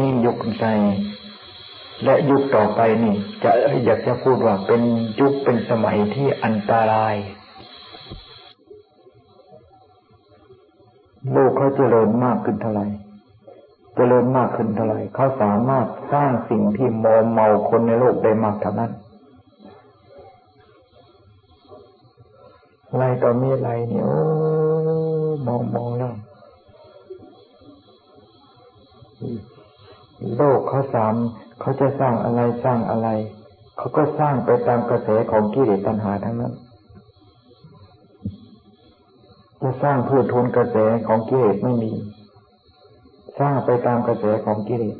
นี่ยุคใจและยุคต่อไปนี่ จะอยากจะพูดว่าเป็นยุคเป็นสมัยที่อันตรายโลกเขาเจริญมากขึ้นเท่าไหร่เจริญมากขึ้นเท่าไหร่เขาสามารถสร้างสิ่งที่มอมเมาคนในโลกได้มากเท่านั้นไรต่อมีอะไรเนี่ยโอ้มองมองแล้ว โลกเขาสามเขาจะสร้างอะไรสร้างอะไร เขาก็สร้างไปตามกระแสของกิเลสตัณหาทั้งนั้น จะสร้างเพื่อทนกระแสของกิเลสไม่มี สร้างไปตามกระแสของกิเลส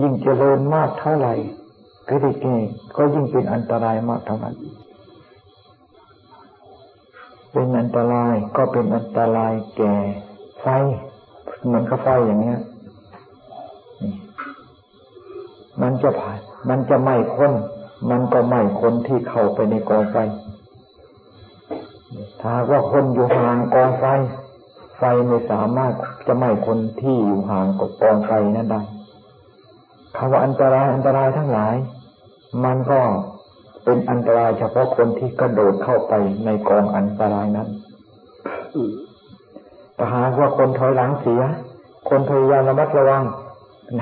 ยิ่งเจริญมากเท่าไหร่กิเลสก็ยิ่งเป็นอันตรายมากเท่านั้นเป็นอันตรายก็เป็นอันตรายแก่ไฟเหมือนกับไฟอย่างเนี้ย มันจะผ่าน มันจะไหม้คนมันก็ไหม้คนที่เข้าไปในกองไฟ ถ้าว่าคนอยู่ห่างกองไฟ ไฟไม่สามารถจะไหม้คนที่อยู่ห่างกับกองไฟนั้นได้คำว่าอันตรายอันตรายทั้งหลาย มันก็เป็นอันตรายเฉพาะคนที่กระโดดเข้าไปในกองอันตรายนั้นแต่หากว่าคนถอยหลังเสีย คนพยายามระมัดระวัง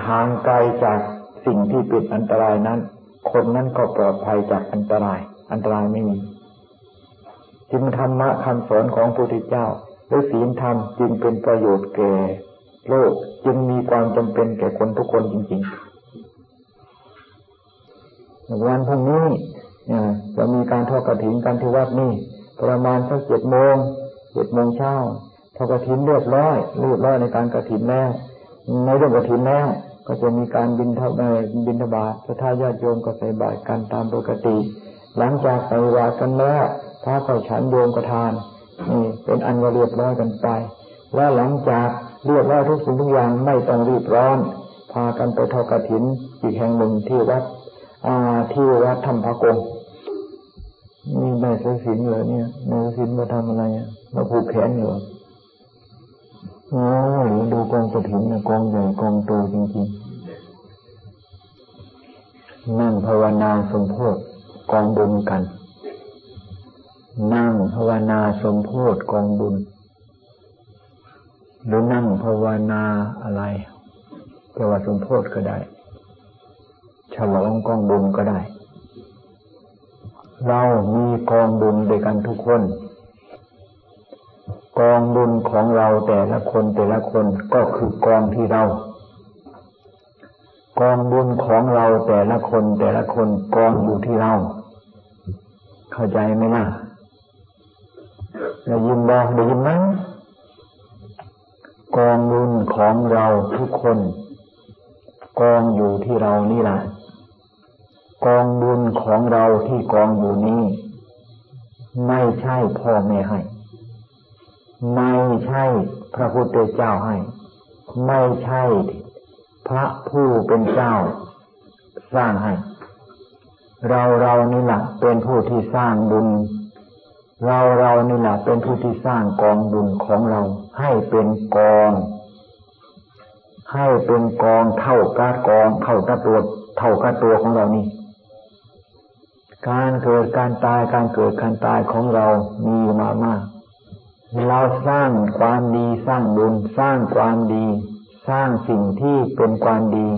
ห่างไกลจาก สิ่งที่เป็นอันตรายนั้น คนนั้นก็ปลอดภัยจากอันตราย อันตรายไม่มีจึงธรรมะคำสอนของพระพุทธเจ้าหรือศีลธรรมจึงเป็นประโยชน์แก่โลกจึงมีความจำเป็นแก่คนทุกคนจริงๆวันพรุ่งนี้จะมีการทอดกระถิ่นกันที่วัดนี่ประมาณสักเจ็ดโมงเจ็ดโมงเช้าทอดกระถิ่นเรียบร้อยเรียบร้อยในการกระถิ่นแล้วในเรื่องกระถิ่นแล้ว ก็จะมีการบินเทบาทบินทบาทพระทายาติโยมก็ใส่บาตรกันตามปกติ หลังจากใส่บาตรกันแล้วพระก็ฉันโยมกระทานนี่เป็นอันว่าเรียบร้อยกันไปแล้วหลังจากเรียบร้อยทุกสิ่งทุกอย่างไม่ต้องรีบร้อน พากันไปทอดกระถินอีกแห่งหนึ่งที่วัดอ่าที่วัดธรรมภกงนี่แม่ใช้ศีลเหรอเนี่ยแม่ศีลมาทำอะไรมาผูกแขนเหรอ โอ้ยดูกองกระถิ่นนะกองใหญ่กองโตจริงๆ นั่งภาวนาสมโพธิกองบุญกัน นั่งภาวนาสมโพธิกองบุญ หรือนั่งภาวนาอะไรแต่ว่าสมโพธิก็ได้ฉลองกองบุญก็ได้ เรามีกองบุญด้วยกันทุกคน กองบุญของเราแต่ละคนแต่ละคนก็คือกองที่เรา กองบุญของเราแต่ละคนแต่ละคนกองอยู่ที่เรา เข้าใจไหมล่ะได้ยินบอกได้ยินไหมกองบุญของเราทุกคน กองอยู่ที่เรานี่แหละกองบุญของเราที่กองอยู่นี้ ไม่ใช่พ่อแม่ให้ ไม่ใช่พระพุทธเจ้าให้ ไม่ใช่ พระผู้เป็นเจ้า สร้างให้ เราเรานี่แหละเป็นผู้ที่สร้างบุญ เราเรานี่แหละเป็นผู้ที่สร้างกองบุญของเรา ให้เป็นกอง ให้เป็นกองเท่ากับกองเท่ากับตัวเท่ากับตัวของเรานี่การเกิดการตายการเกิดการตายของเรามีมามาก เราสร้างความดีสร้างบุญสร้างความดี สร้างสิ่งที่เป็นความดี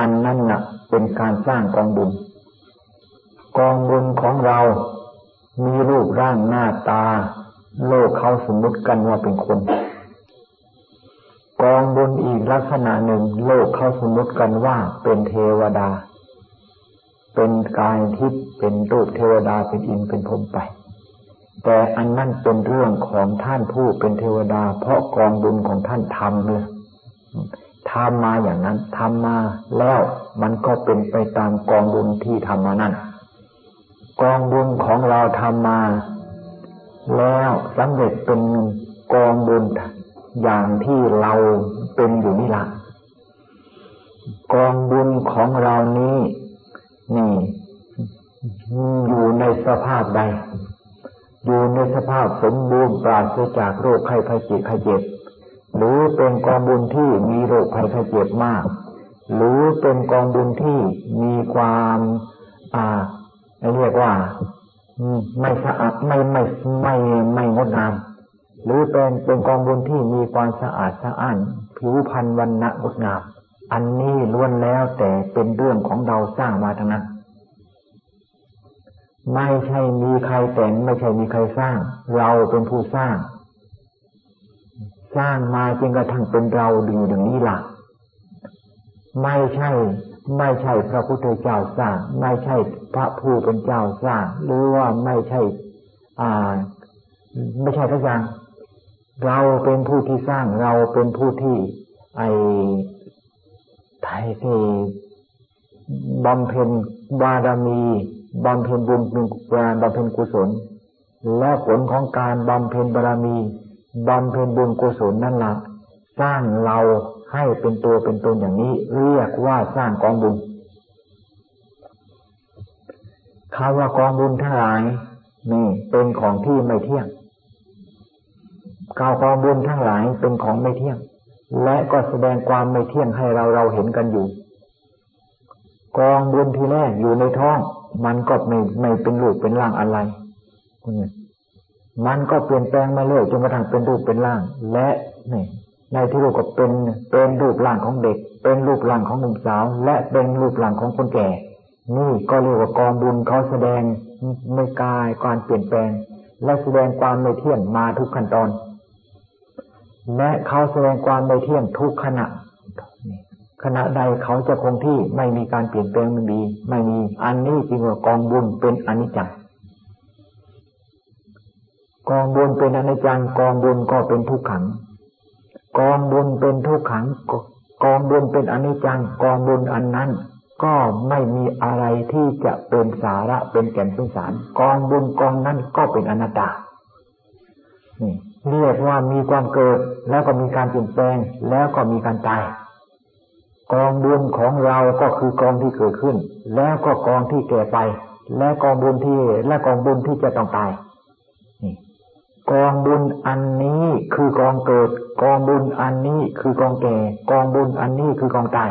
อันนั้นนะ่ะเป็นการสร้างกองบุญ กองบุญของเรา มีรูปร่างหน้าตา โลกเขาสมมติกันว่าเป็นคน กองบุญอีกลักษณะหนึ่ง โลกเขาสมมติกันว่าเป็นเทวดา เป็นกายทิพย์เป็นรูปเทวดาเป็นอินเป็นพรมไป แต่อันนั้นเป็นเรื่องของท่านผู้เป็นเทวดา เพราะกองบุญของท่านทำเลยทำมาอย่างนั้นทำมาแล้วมันก็เป็นไปตามกองบุญที่ทำมานั่นกองบุญของเราทำมา แล้วสำเร็จเป็นกองบุญอย่างที่เราเป็นอยู่นี่ละกองบุญของเรานี้ นี่อยู่ในสภาพใด อยู่ในสภาพสมบูรณ์ปราศจากโรคไข้ไข้เจ็บไข้เจ็บ หรือเป็นกองบุญที่มีโรคภัยไข้เจ็บมาก หรือเป็นกองบุญที่มีความ อ่าเรียกว่าไม่สะอาดไม่ไม่ไม่ไม่งดงามหรือเป็นเป็นกองบุญที่มีความสะอาดสะอ้านผิวพรรณวันณะงดงาม อันนี้ล้วนแล้วแต่เป็นเรื่องของเราสร้างมาทั้งนั้น ไม่ใช่มีใครแต่งไม่ใช่มีใครสร้าง เราเป็นผู้สร้าง สร้างมาจนกระทั่งเป็นเราดูอย่างนี้ล่ะ ไม่ใช่ ไม่ใช่พระพุทธเจ้าสร้าง ไม่ใช่พระผู้เป็นเจ้าสร้าง หรือว่าไม่ใช่ อ่า ไม่ใช่ทุกอย่างเราเป็นผู้ที่สร้างเราเป็นผู้ที่ ไอไทยที่บำเพ็ญบารมี บำเพ็ญบุญการบำเพ็ญกุศล และผลของการบำเพ็ญบารมีบำเพ็ญบุญกุศลนั่นละสร้างเราให้เป็นตัวเป็นตนอย่างนี้ เรียกว่าสร้างกองบุญคำว่ากองบุญทั้งหลายนี่เป็นของที่ไม่เที่ยงกาวกองบุญทั้งหลายเป็นของไม่เที่ยง และก็แสดงความไม่เที่ยงให้เราเราเห็นกันอยู่ กองบุญที่แรกอยู่ในท้อง มันก็ไม่ไม่เป็นรูปเป็นร่างอะไรมันก็เปลี่ยนแปลงมาเรื่อยจนกระทั่งเป็นรูปเป็นร่าง และนี่ในที่รูปก็เป็นเป็นรูปร่างของเด็ก เป็นรูปร่างของหนุ่มสาว และเป็นรูปร่างของคนแก่ นี่ก็เรียกว่ากองบุญเขาแสดงไม่กายการเปลี่ยนแปลง และแสดงความไม่เที่ยงมาทุกขั้นตอนและเขาแสดงความไม่เที่ยงทุกขณะ ขณะใดเขาจะคงที่ไม่มีการเปลี่ยนแปลงไม่มีไม่มีอันนี้จริงว่ากองบุญเป็นอนิจจังกองบุญเป็นอนิจจังกองบุญก็เป็นทุกขัง กองบุญเป็นทุกขังกองบุญเป็นอนิจจังกองบุญอันนั้น ก็ไม่มีอะไรที่จะเป็นสาระเป็นแก่นเป็นสาร กองบุญกองนั้นก็เป็นอนัตตานี่เรียกว่ามีความเกิด แล้วก็มีการเปลี่ยนแปลงแล้วก็มีการตาย กองบุญของเราก็คือกองที่เกิดขึ้น แล้วก็กองที่แก่ไป และกองบุญที่และกองบุญที่จะต้องตายนี่กองบุญอันนี้คือกองเกิด กองบุญอันนี้คือกองแก่ กองบุญอันนี้คือกองตาย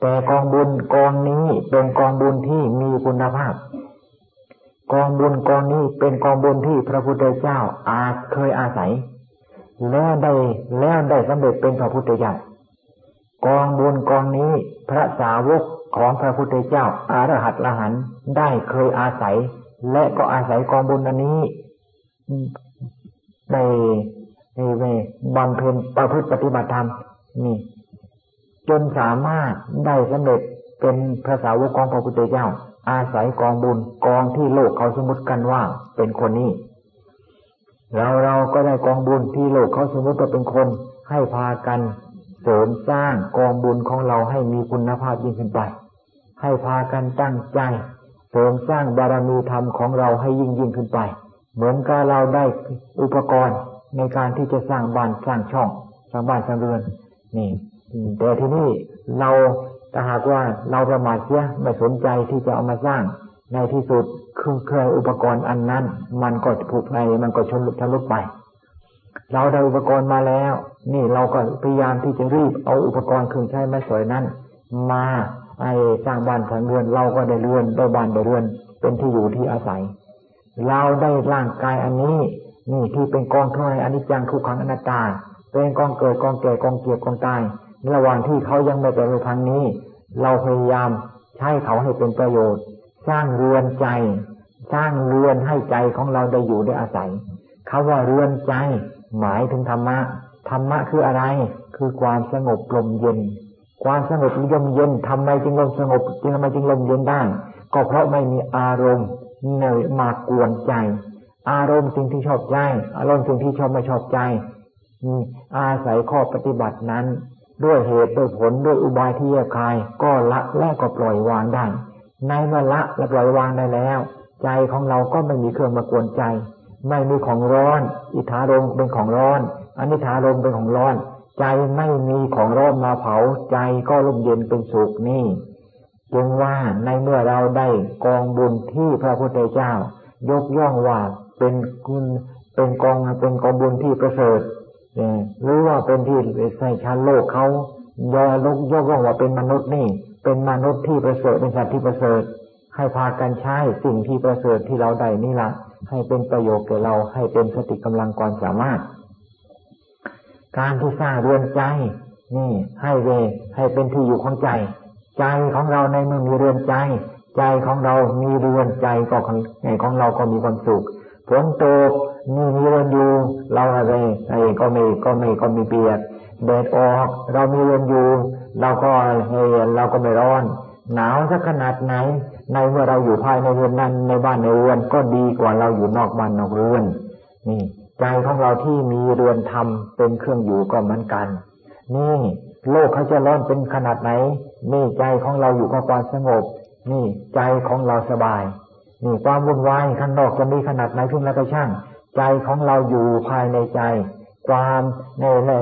แต่กองบุญกองนี้เป็นกองบุญที่มีคุณภาพ กองบุญกองนี้เป็นกองบุญที่พระพุทธเจ้าอาจเคยอาศัย แล้วได้แล้วได้สำเร็จเป็นพระพุทธเจ้า กองบุญกองนี้พระสาวกของพระพุทธเจ้าอารหัตละหันได้เคยอาศัย และก็อาศัยกองบุญอันนี้ในในเวบำเพ็ญประพฤติปฏิบัติธรรมนี่จนสามารถได้สำเร็จเป็นพระสาวกของพระพุทธเจ้า อาศัยกองบุญกองที่โลกเขาสมมติกันว่าเป็นคนนี้เราเราก็ได้กองบุญที่โลกเขาสมมติว่าเป็นคนให้พากัน เสริมสร้างกองบุญของเราให้มีคุณภาพยิ่งขึ้นไป ให้พากันตั้งใจ เสริมสร้างบารมีธรรมของเราให้ยิ่งยิ่งขึ้นไป เหมือนกับเราได้อุปกรณ์ในการที่จะสร้างบ้านสร้างช่องสร้างบ้านสร้างเรือน นี่แต่ที่นี่เราถ้าหากว่าเราประมาทเสียไม่สนใจที่จะเอามาสร้าง ในที่สุดเครื่องเครื่องอุปกรณ์อันนั้น มันก็ผุไปมันก็ชนลุกทะลุไป เราได้อุปกรณ์มาแล้ว นี่เราก็พยายามที่จะรีบเอาอุปกรณ์เครื่องใช้ไม้สอยนั้น มาไอ้สร้างบ้านสร้างเรือนเราก็ได้เรือนได้บ้านได้เรือน เป็นที่อยู่ที่อาศัย เราได้ร่างกายอันนี้ นี่ที่เป็นกองทุนอนิจจังทุกขังอนัตตา เป็นกองเกิดกองแก่กองเกียบกองตายระหว่างที่เขายังไม่ไปในทางนี้ เราพยายามใช้เขาให้เป็นประโยชน์ สร้างเรือนใจ สร้างเรือนให้ใจของเราได้อยู่ได้อาศัยเขาว่าเรือนใจ หมายถึงธรรมะ ธรรมะคืออะไร คือความสงบลมเย็น ความสงบลมเย็นทำไมจึงลมสงบจึงทำไมจึงลมเย็นได้ ก็เพราะไม่มีอารมณ์เหนื่อยมากวนใจ อารมณ์สิ่งที่ชอบใจ อารมณ์สิ่งที่ชอบไม่ชอบใจอาศัยข้อปฏิบัตินั้น ด้วยเหตุด้วยผลด้วยอุบายที่แยกคาย ก็ละและก็ปล่อยวางได้ในเมื่อละและปล่อยวางได้แล้ว ใจของเราก็ไม่มีเครื่องมากวนใจ ไม่มีของร้อน อิทธารมเป็นของร้อน อนิธารมเป็นของร้อน ใจไม่มีของร้อนมาเผา ใจก็ร่มเย็นเป็นสุขนี่จึงว่าในเมื่อเราได้กองบุญที่พระพุทธเจ้า ยกย่องว่าเป็นคุณเป็นกองเป็นกองบุญที่ประเสริฐหรือว่าเป็นที่ใส่ชั้นโลกเขายอลกยกย่องว่าเป็นมนุษย์นี่ เป็นมนุษย์ที่ประเสริฐเป็นสัตว์ที่ประเสริฐ ให้พากันใช้สิ่งที่ประเสริฐที่เราได้นี่ละให้เป็นประโยชน์แก่เราให้เป็นสติกำลังความสามารถ การที่สร้างเรือนใจ นี่ ให้เวให้เป็นที่อยู่ของใจ ใจของเราในเมื่อมีเรือนใจ ใจของเรามีเรือนใจก็ของของเราก็มีความสุขฝนตกมีมีเรือนอยู่ เราอะไรไอ้ก็ไม่ก็ไม่ก็มีเปียกแดดออก เรามีเรือนอยู่ เราก็เฮเราก็ไม่ร้อน หนาวสักขนาดไหน ในเมื่อเราอยู่ภายในเรือนนั้นในบ้านในเรือนก็ดีกว่าเราอยู่นอกบ้านนอกเรือนนี่ ใจของเราที่มีเรือนธรรมเป็นเครื่องอยู่ก็เหมือนกัน นี่โลกเขาจะร้อนเป็นขนาดไหน นี่ใจของเราอยู่กับความสงบ นี่ใจของเราสบาย นี่ความวุ่นวายข้างนอกจะมีขนาดไหนทุ่งแล้วก็ช่าง ใจของเราอยู่ภายในใจ ความในใน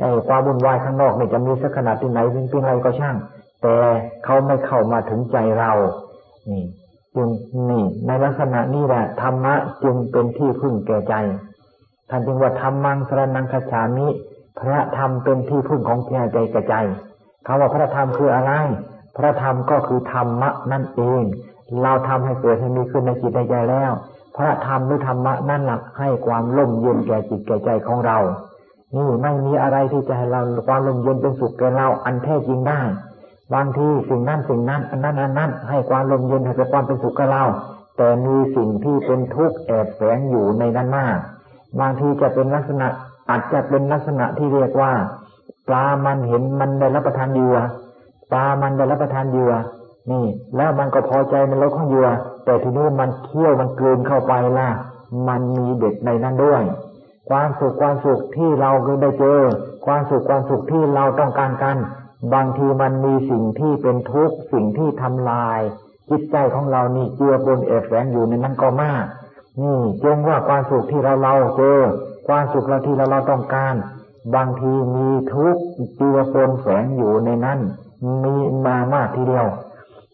ไอความวุ่นวายข้างนอกนี่จะมีสักขนาดที่ไหนเป็นอะไรก็ช่าง แต่เขาไม่เข้ามาถึงใจเรา นี่ จึงนี่ในลักษณะนี้แหละธรรมะจึงเป็นที่พึ่งแก่ใจท่านจึงว่าธรรมังสรนังคฉามิ พระธรรมเป็นที่พึ่งของแก่ใจแก่ใจคำว่าพระธรรมคืออะไร พระธรรมก็คือธรรมะนั่นเอง เราทำให้เกิดให้มีขึ้นในจิตในใจแล้ว พระธรรมหรือธรรมะนั่นหลักให้ความล่มเย็นแก่จิตแก่ใจของเรานี่ไม่มีอะไรที่จะให้เราความล่มเย็นเป็นสุขแก่เราอันแท้จริงได้ บางทีสิ่งนั้นสิ่งนั้นอันนั้นอันนั้นให้ความลมเย็นให้ความเป็นสุขกับเรา แต่มีสิ่งที่เป็นทุกข์แอบแฝงอยู่ในนั้นมากบางทีจะเป็นลักษณะอาจจะเป็นลักษณะที่เรียกว่าปลามันเห็นมันได้รับประทานเหยื่อปลามันได้รับประทานเหยื่อนี่ แล้วมันก็พอใจในรสของเหยื่อแต่ทีนี้มันเคี่ยวมันกลืนเข้าไปล่ะ มันมีเด็ดในนั้นด้วย ความสุขความสุขที่เราเคยได้เจอ ความสุขความสุขที่เราต้องการกัน บางทีมันมีสิ่งที่เป็นทุกข์สิ่งที่ทำลาย จิตใจของเรานี่เจือปนเอฟแฝงอยู่ในนั้นก็มาก นี่จงว่าความสุขที่เราเราเจอความสุขเราที่เราเราต้องการ บางทีมีทุกข์เจือปนแฝงอยู่ในนั้นมีมามากทีเดียว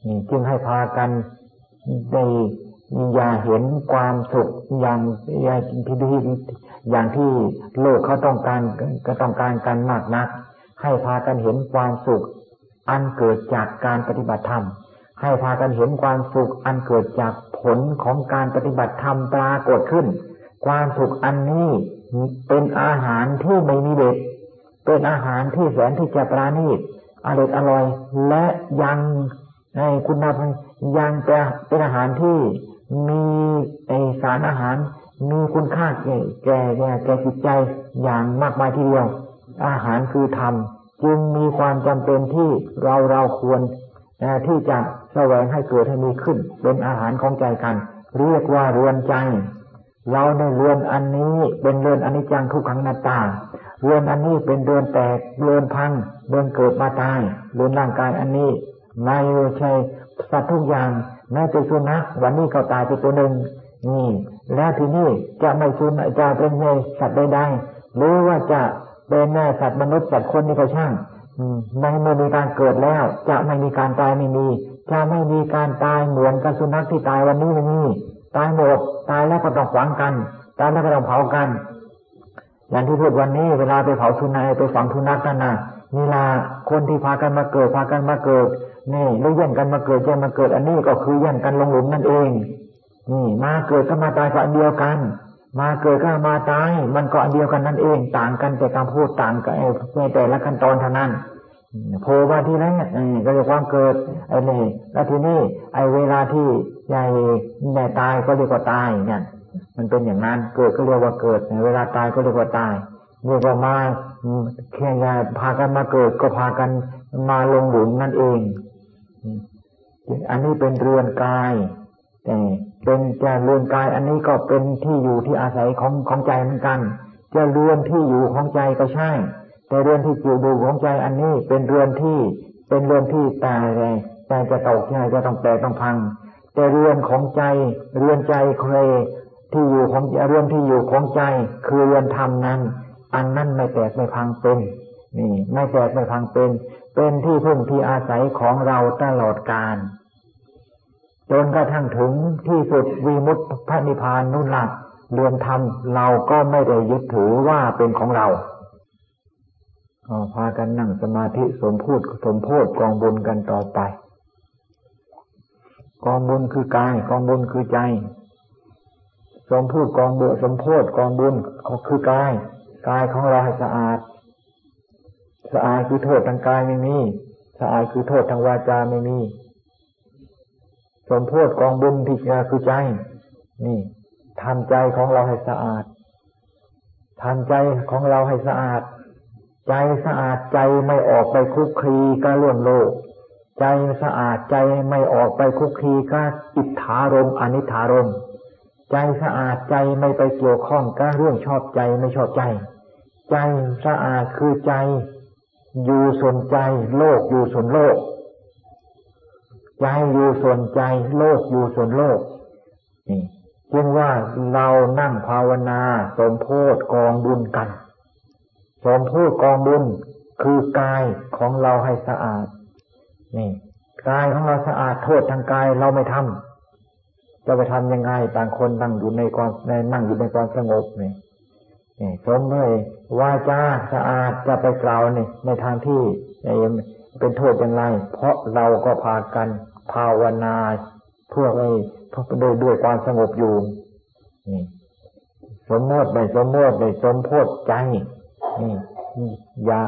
นี่จึงให้พากันได้อย่าเห็นความสุขอย่างอย่างที่อย่างที่โลกเขาต้องการก็ต้องการกันมากนัก ให้พากันเห็นความสุข อันเกิดจากการปฏิบัติธรรม ให้พากันเห็นความสุข อันเกิดจากผลของการปฏิบัติธรรมปรากฏขึ้น ความสุขอันนี้เป็นอาหารที่ไม่มีเด็ดเป็นอาหารที่แสนที่จะปราณีตอร่อยอร่อย และยังในคุณภาพยังเป็นอาหารที่มีสารอาหารมีคุณค่าแก่แก่แก่จิตใจอย่างมากมายทีเดียว อาหารคือธรรมจึงมีความจำเป็นที่เราเราควรที่จะแสวงให้เกิดให้มีขึ้น เป็นอาหารของใจกัน เรียกว่าเรือนใจ เราในเรือนอันนี้เป็นเรือนอนิจจังทุกขังนาตาเรือนอันนี้เป็นเรือนแตกเรือนพังเรือนเกิดมาตายเรือนร่างกายอันนี้ไม่ใช่สัตว์ทุกอย่างแม้แต่สุนัขวันนี้ก็ตายไปตัวหนึ่งนี่ แล้วทีนี้จะไม่สุนจะเป็นไงสัตว์ใดๆหรือว่าจะ เป็นแม่สัตว์มนุษย์สัตว์คนนี่ก็ช่างไม่เมื่อมีการเกิดแล้ว จะไม่มีการตายไม่มี จะไม่มีการตายเหมือนกับสุนัขที่ตายวันนี้ไม่มีตายหมดตายแล้วก็ต้องฝังกัน ตายแล้วก็ต้องเผากัน อย่างที่พูดวันนี้เวลาไปเผาสุนัขไปฝังสุนัขกันนะนี่ละคนที่พากันมาเกิดพากันมาเกิดนี่หรือแย่งกันมาเกิดจะมาเกิด อันนี้ก็คือแย่งกันลงหลุมนั่นเอง นี่มาเกิดก็มาตายกันเดียวกัน มาเกิดก็มาตาย มันก็อันเดียวกันนั่นเอง ต่างกันแต่คำพูดต่างกันแต่ละขั้นตอนเท่านั้นโผล่มาที่แรกก็เรียกว่าเกิดไอ้นี่แล้วทีนี้ไอ้เวลาที่ใหญ่ใหญ่ตายก็เรียกว่าตายเนี่ยมันเป็นอย่างนั้นเกิดก็เรียกว่าเกิดเวลาตายก็เรียกว่าตายเรียกว่ามาแค่ยาพากันมาเกิดก็พากันมาลงหลุมนั่นเอง อันนี้เป็นเรือนกาย เป็นจะเรือนกายอันนี้ก็เป็นที่อยู่ที่อาศัยของของใจเหมือนกันจะเรือนที่อยู่ของใจก็ใช่ แต่เรือนที่อยู่ดูของใจอันนี้เป็นเรือนที่เป็นเรือนที่ตายเลยใจจะตกใจจะต้องแตกต้องพัง แต่เรือนของใจ เรือนใจเคยที่อยู่ของเรือนที่อยู่ของใจ คือเรือนธรรมนั้น อันนั้นไม่แตกไม่พังเป็นนี่ไม่แตกไม่พังเป็น เป็นที่พึ่งที่อาศัยของเราตลอดกาล จนกระทั่งถึงที่สุดวีมุตพระนิพพานนุ่นละเรือนธรรมเราก็ไม่ได้ยึดถือว่าเป็นของเราพากันนั่งสมาธิสมพูดสมโพธกองบุญกันต่อไป กองบุญคือกายกองบุญคือใจ สมพูดกองบุญสมโพธกองบุญคือกายกายของเราให้สะอาด สะอาดคือโทษทางกายไม่มีสะอาดคือโทษทางวาจาไม่มี สมโพธกองบุญที่คือใจ นี่ทำใจของเราให้สะอาดทำใจของเราให้สะอาด ใจสะอาดใจไม่ออกไปคุกคีกับเรื่องโลก ใจสะอาดใจไม่ออกไปคุกคีกับอิทธารมอนิธารมใจสะอาดใจไม่ไปเกี่ยวข้องกับเรื่องชอบใจไม่ชอบใจ ใจสะอาดคือใจ อยู่ส่วนใจโลกอยู่ส่วนโลก ใจอยู่ส่วนใจโลกอยู่ส่วนโลกนี่จึงว่าเรานั่งภาวนาสมโพธกองบุญกันสมโพูดกองบุญคือกายของเราให้สะอาด นี่กายของเราสะอาดโทษทางกายเราไม่ทำจะไปทำยังไงต่างคนนั่งอยู่ในความในนั่งอยู่ในความสงบนี่นี่สมเลยว่าจาสะอาดจะไปกล่าวนี่ในทางที่เป็นโทษอย่างไร เพราะเราก็พากัน ภาวนาเพื่อให้โดยด้วยความสงบอยู่นี่สมมติในสมมติในสมโพธใจนี่อย่า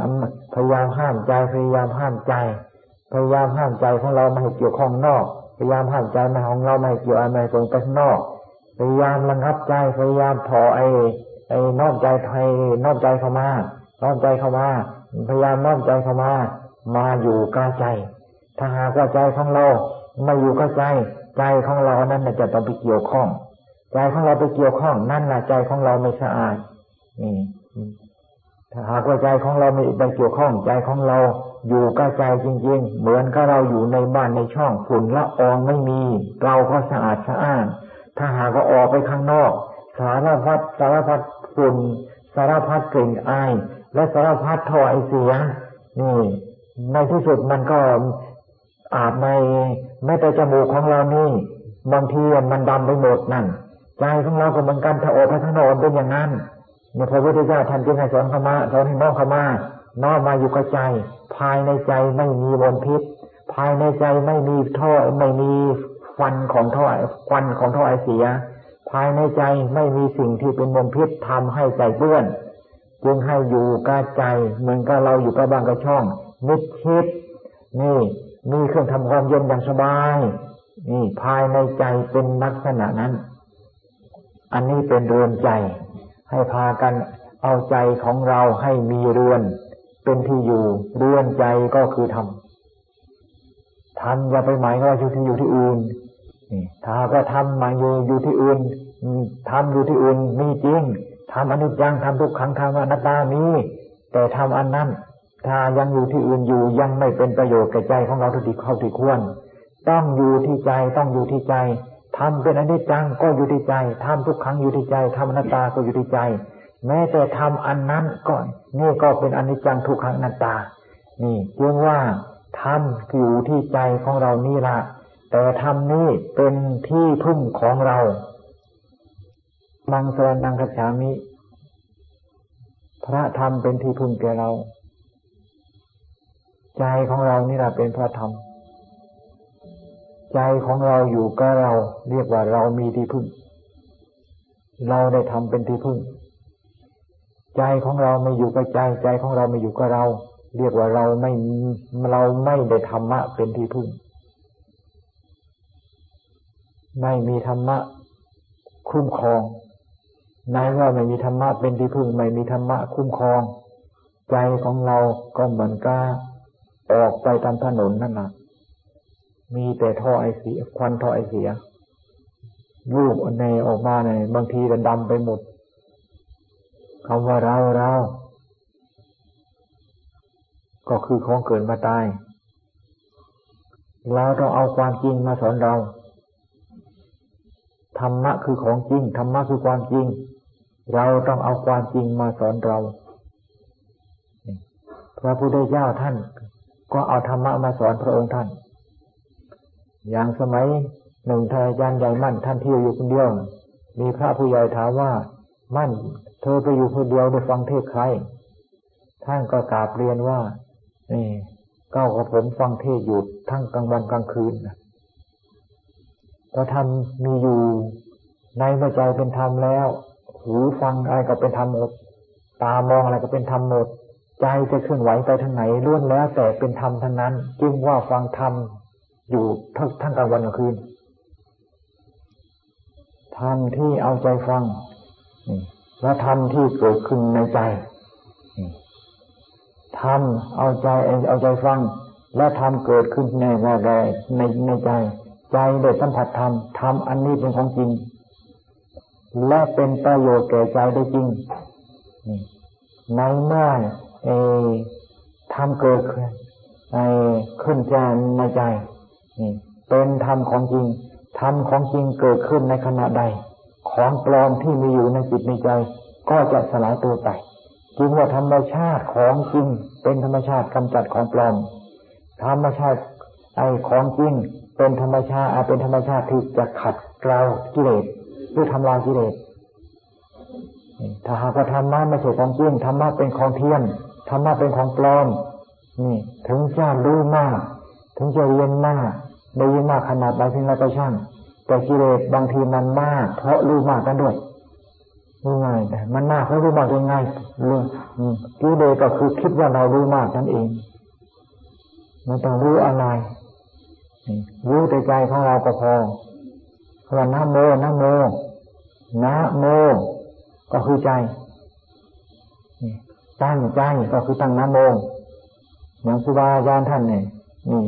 พยายามห้ามใจพยายามห้ามใจ พยายามห้ามใจของเราไม่ให้เกี่ยวข้องนอก พยายามห้ามใจไม่ของเราไม่ให้เกี่ยวอะไรส่งไปนอก พยายามระงับใจพยายามถอไอ้ไอ้นอกใจไทยนอกใจเข้ามา นอกใจเข้ามา พยายามนอกใจเข้ามา มาอยู่กับใจ ถ้าหากว่าใจของเราไม่อยู่กับใจ ใจของเรานั้นจะต้องไปเกี่ยวข้อง ใจของเราไปเกี่ยวข้อง นั่นแหละใจของเราไม่สะอาดนี่ถ้าหากว่าใจของเราไม่ไปเกี่ยวข้อง ใจของเราอยู่กับใจจริง ๆ เหมือนกับเราอยู่ในบ้านในช่องฝุ่นละอองไม่มี เราก็สะอาดสะอ้านถ้าหากว่าออกไปข้างนอก สารพัดสารพัดฝุ่นสารพัดกลิ่นอาย และสารพัดท่อไอเสียนี่ในที่สุดมันก็ อาบในไม่แต่จมูกของเรานี่บางทีมันดำไปหมดนั่นใจของเราก็เหมือนกันถ้าออกไปข้างนอกเป็นอย่างนั้นเนี่ยพระพุทธเจ้าท่านจึงให้สอนขมาสอนให้น้องขมาน้อมมาอยู่กับใจ ภายในใจไม่มีมลพิษ ภายในใจไม่มีท่อไม่มีควันของท่อควันของท่อไอเสีย ภายในใจไม่มีสิ่งที่เป็นมลพิษทำให้ใจเปื้อน จึงให้อยู่กับใจเหมือนกับเราอยู่กับบ้านกับช่องมิดชิดนี่ มีเครื่องทำความเย็นอย่างสบายนี่ภายในใจเป็นลักษณะนั้น อันนี้เป็นเรือนใจ ให้พากันเอาใจของเราให้มีเรือน เป็นที่อยู่ เรือนใจก็คือธรรมธรรมอย่าไปหมายว่าอยู่ที่อยู่ที่อื่นถ้าก็ทำมาอยู่อยู่ที่อื่นทำอยู่ที่อื่นมีจริงทำอนิจจังทำทุกขังทำอนัตตามีแต่ทำอันนั้น ถ้ายังอยู่ที่อื่นอยู่ยังไม่เป็นประโยชน์แก่ใจของเราทุกทีเข้าที่ควร ต้องอยู่ที่ใจต้องอยู่ที่ใจทำเป็นอนิจจังก็อยู่ที่ใจทำทุกครั้งอยู่ที่ใจทำอนัตตาก็อยู่ที่ใจ แม้แต่ทำอันนั้นก็นี่ก็เป็นอนิจจังทุกขังอนัตตา นี่จึงว่าทำอยู่ที่ใจของเรานี่ละแต่ทำนี้เป็นที่พึ่งของเรามังสรนังคฉามิ พระธรรมเป็นที่พึ่งแก่เรา ใจของเรานี่แหละเป็นพระธรรม ใจของเราอยู่กับเราเรียกว่าเรามีที่พึ่ง เราได้ทำเป็นที่พึ่ง ใจของเราไม่อยู่กับใจ ใจของเราไม่อยู่กับเรา เรียกว่าเราไม่เราไม่ได้ธรรมะเป็นที่พึ่ง ไม่มีธรรมะคุ้มครองนายว่าไม่มีธรรมะเป็นที่พึ่ง ไม่มีธรรมะคุ้มครอง ใจของเราก็เหมือนกับ ออกไปตามถนนนั่นแหละมีแต่ท่อไอเสียควันท่อไอเสียรูปในออกมาในบางทีจะดำไปหมดคำว่าเราเราก็คือของเกิดมาตาย เราต้องเอาความจริงมาสอนเรา ธรรมะคือของจริง ธรรมะคือความจริง เราต้องเอาความจริงมาสอนเรา พระพุทธเจ้าท่าน ก็เอาธรรมะมาสอนพระองค์ท่าน อย่างสมัยหนึ่งทายานใหญ่มั่นท่านเที่ยวอยู่คนเดียว มีพระผู้ใหญ่ถามว่ามั่น เธอไปอยู่คนเดียวได้ฟังเทศใคร ท่านก็กราบเรียนว่า นี่เก้ากับผมฟังเทศอยู่ทั้งกลางวันกลางคืนนะพอทำมีอยู่ในเมื่อใจเป็นธรรมแล้ว หูฟังอะไรก็เป็นธรรมหมด ตามองอะไรก็เป็นธรรมหมด ใจจะเคลื่อนไหวไปทางไหนล้วนแล้วแต่เป็นธรรมทั้งนั้น จึงว่าฟังธรรมอยู่ทั้งกลางวันกลางคืนธรรมที่เอาใจฟังและธรรมที่เกิดขึ้นในใจธรรมเอาใจเอาใจฟัง และธรรมเกิดขึ้นในในในในใจ ใจได้สัมผัสธรรมธรรมอันนี้เป็นของจริง และเป็นประโยชน์แก่ใจได้จริงในเมื่อ เอธรรมเกิดขึ้นในขึ้นใจในใจเป็นธรรมของจริงธรรมของจริงเกิดขึ้นในขณะใด ของปลอมที่มีอยู่ในจิตในใจ ก็จะสลายตัวไปจึงว่าธรรมชาติของจริง เป็นธรรมชาติกำจัดของปลอม ธรรมชาติไอ้ของจริงเป็นธรรมชาติเป็นธรรมชาติที่จะขัดเกลากิเลสหรือทำลายกิเลสถ้าหากว่าธรรมะไม่ใช่ของจริงธรรมะเป็นของเทียม ธรรมะเป็นของปลอมนี่ ถึงจะรู้มาก ถึงจะเรียนมากได้ยินมากขนาดใดเพียงไรก็ช่าง แต่กิเลสบางทีมันมาก เพราะรู้มากกันด้วยรู้ง่ายแต่มันมากเพราะรู้มากยังไงรู้กิเลสก็คือคิดว่าเรารู้มากนั่นเองมันต้องรู้อะไรรู้แต่ใจของเราก็พอว่านะโมนะโมนะโม ก็คือใจ ตั้งใจก็คือตั้งนโมอย่างครูบาอาจารย์ท่านเนี่ยนี่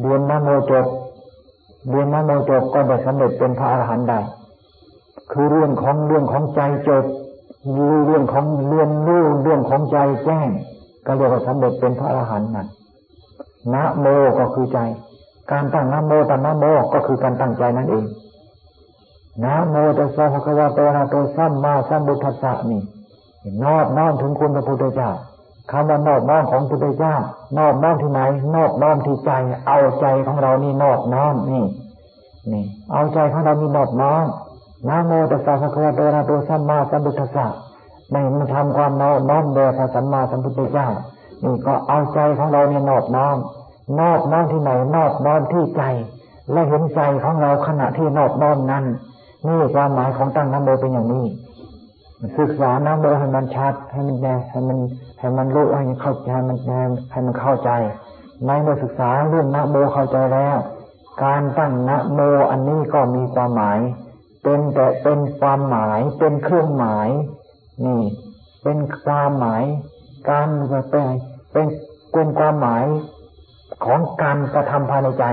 เรียนนโมจบเรียนนโมจบก็ได้สำเร็จเป็นพระอรหันต์ได้คือเรื่องของเรื่องของใจจบรู้เรื่องของเรียนรู้เรื่องของใจแจ้งก็เรียกว่าสำเร็จเป็นพระอรหันต์นั่นนะโมก็คือใจ การตั้งนะโมตั้งนะโมก็คือการตั้งใจนั่นเองนะโมตัสสะภะคะวะโตอะระหะโตสัมมาสัมพุทธัสสะนี่ นอบน้อมถึงคุณพระพุทธเจ้าคำว่านอบน้อมของพระพุทธเจ้านอบน้อมที่ไหน นอบน้อมที่ใจ เอาใจของเรานี่นอบน้อมนี่นี่ เอาใจของเรานี่นอบน้อมนะโมตัสสะภะคะวะโตอะระหะโตสัมมาสัมพุทธัสสะไม่มาทำความนอบน้อมแด่พระสัมมาสัมพุทธเจ้านี่ก็เอาใจของเราเนี่ยนอบน้อมนอบน้อมที่ไหนนอบน้อมที่ใจ และเห็นใจของเราขณะที่นอบน้อมนั้นนี่ความหมายของตั้งน้ำโมเป็นอย่างนี้ ศึกษาน้ำโมให้มันชัดให้มันแน่ให้มันให้มันรู้ให้มันเข้าใจให้มันแน่ให้มันเข้าใจในเมื่อศึกษาเรื่องนะโมเข้าใจแล้ว การตั้งนะโมอันนี้ก็มีความหมาย เป็นแต่เป็นความหมายเป็นเครื่องหมาย นี่ เป็นความหมาย การเป็นเป็นเป็นความหมายของการกระทำภายในใจ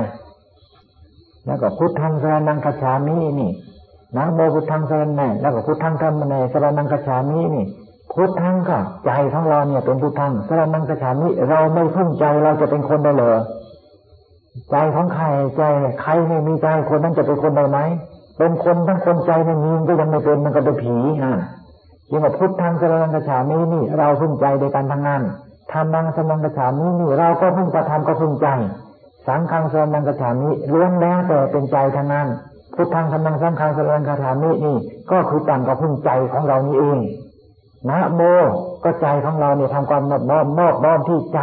แล้วก็พุทธังสรนังคาฉามินี่ นะโมพุทธังสรณะแล้วก็พุทธังธรรมในสรนังกฉามินี่ พุทธังก็ใจของเราเนี่ยเป็นพุทธังสรนังกฉามิเราไม่พึ่งใจเราจะเป็นคนได้เหรอใจของใครใจใครไม่มีใจคนนั้นจะเป็นคนได้ไหมเป็นคนทั้งคนใจไม่มีก็ยังไม่เป็นมันก็เป็นผีนะยิ่งว่าพุทธังสรนังกฉามินี่ เราพึ่งใจโดยการทำงานทำนังสนังกฉามินี่เราก็พึ่งกระทำก็พึ่งใจ สังฆังสรนังกฉามิล้วนแล้วแต่เป็นใจทั้งนั้น พุทธังธรรมังสังฆังสรังคาถามินี่ ก็คือตั้งกับพึ่งใจของเรานี่เองนะโมก็ใจของเราเนี่ยทำความนอบน้อมนอบน้อมที่ใจ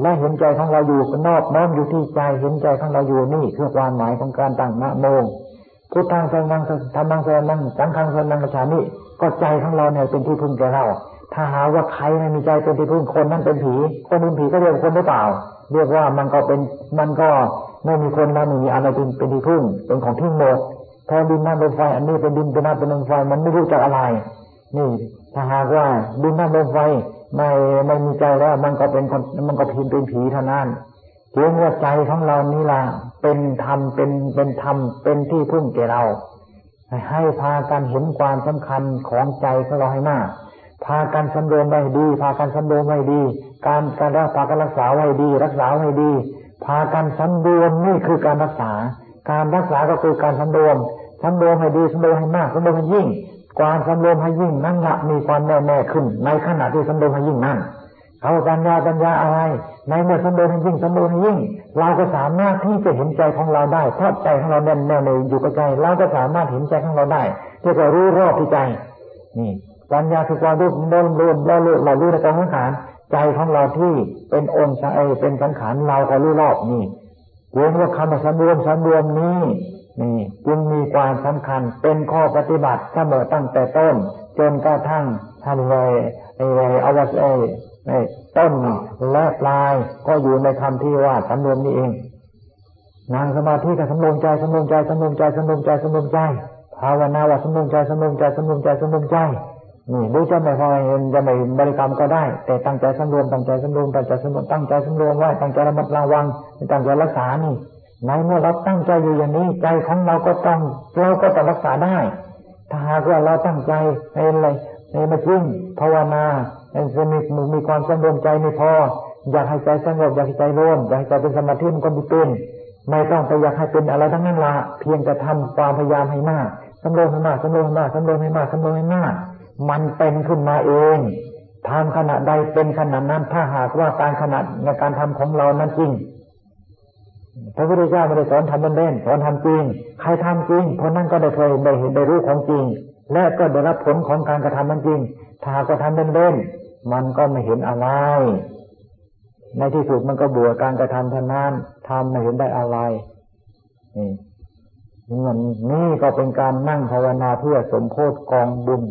และเห็นใจของเราอยู่นอบน้อมอยู่ที่ใจ เห็นใจของเราอยู่นี่คือความหมายของการตั้งนะโมพุทธังสังฆังธรรมังสรังสังฆังสรังคาถามิก็ใจของเราเนี่ยเป็นที่พึ่งแก่เรา ถ้าหาว่าใครไม่มีใจเป็นที่พึ่งคนนั้นเป็นผี คนเป็นผีก็เรียกคนหรือเปล่า เรียกว่ามันก็เป็นมันก็ ไม่มีคนนั้นไม่มีอะไรเป็นเป็นที่พึ่งเป็นของทิ้งหมดแทนดินน้ำลมไฟอันนี้เป็นดินเป็นน้ำเป็นลมไฟมันไม่รู้จักอะไร นี่ถ้าหากว่าดินน้ำลมไฟไม่ไม่มีใจแล้ว มันก็เป็นคนมันก็พิมเป็นผีเท่านั้นเพียงว่าใจของเรานี่ล่ะเป็นธรรมเป็นเป็นธรรมเป็นที่พึ่งแก่เรา ให้พากันเห็นความสำคัญของใจของเราให้มาก พากันสำรวมไว้ดี พากันสำรวมไว้ดี การการรักษาการรักษาไว้ดี รักษาไว้ดี พากันสำรวมนี่คือการรักษา การรักษาก็คือการสำรวมสำรวมให้ดีสำรวมให้มากสำรวมให้ยิ่งความสำรวมให้ยิ่งนั่นละมีความแน่แน่ขึ้น ในขณะที่สำรวมให้ยิ่งนั่นเขาปัญญาปัญญาอะไร ในเมื่อสำรวมให้ยิ่งสำรวมให้ยิ่ง เราก็สามารถที่จะเห็นใจของเราได้เพราะใจของเราแน่นแน่ในอยู่กับใจเราก็สามารถเห็นใจของเราได้เรียกว่ารู้รอบที่ใจนี่ปัญญาคือความรู้รู้รู้เรารู้เรารู้ในกองสังขาร ใจของเราที่เป็นองค์เอเป็นสังขารเราก็รู้รอบนี่เรียกว่าคำสัมรวมสัมรวมนี้นี่จึงมีความสำคัญเป็นข้อปฏิบัติเสมอตั้งแต่ต้น จนกระทั่งทำเลยไอ้อวสไอ้ต้นและปลายก็อยู่ในคำที่ว่าสำรวมนี้เองนางสมาธิกับสำรวมใจสำรวมใจสำรวมใจสำรวมใจสำรวมใจ ภาวนาว่าสำรวมใจสำรวมใจสำรวมใจสำรวมใจ นี่ดูจะไม่พอเห็นจะไม่บริกรรมก็ได้ แต่ตั้งใจสำรวมตั้งใจสำรวมตั้งใจสำรวมตั้งใจสำรวมไว้ตั้งใจระมัดระวังตั้งใจรักษานี่ในเมื่อเราตั้งใจอยู่อย่างนี้ใจของเราก็ต้องเราก็ต้องรักษาได้ ถ้าหากว่าเราตั้งใจในอะไรในมาจริงภาวนาจะมีมีความสำรวมใจไม่พอ อยากให้ใจสงบอยากให้ใจร่มอยากให้ใจเป็นสมาธิมันก็มีเป็นไม่ต้องไปอยากให้เป็นอะไรทั้งนั้นละเพียงแต่ทำความพยายามให้มากสำรวมให้มากสำรวมให้มากสำรวมให้มากสำรวมให้มากมั มันเป็นขึ้นมาเองทำขณะใดเป็นขณะนั้น ถ้าหากว่าการขณะในการทำของเรานั้นจริงพระพุทธเจ้าไม่ได้สอนทำเล่นสอนทำจริง ใครทำจริงคนนั้นก็ได้เคยได้เห็นได้รู้ของจริง และก็ได้รับผลของการกระทำมันจริง ถ้าก็ทำเล่นๆมันก็ไม่เห็นอะไร ในที่สุดมันก็บื่อการกระทำท่านั้นทำไม่เห็นได้อะไรนี่เงินนี่ก็เป็นการนั่งภาวนาเพื่อสมโพธิกองบุญ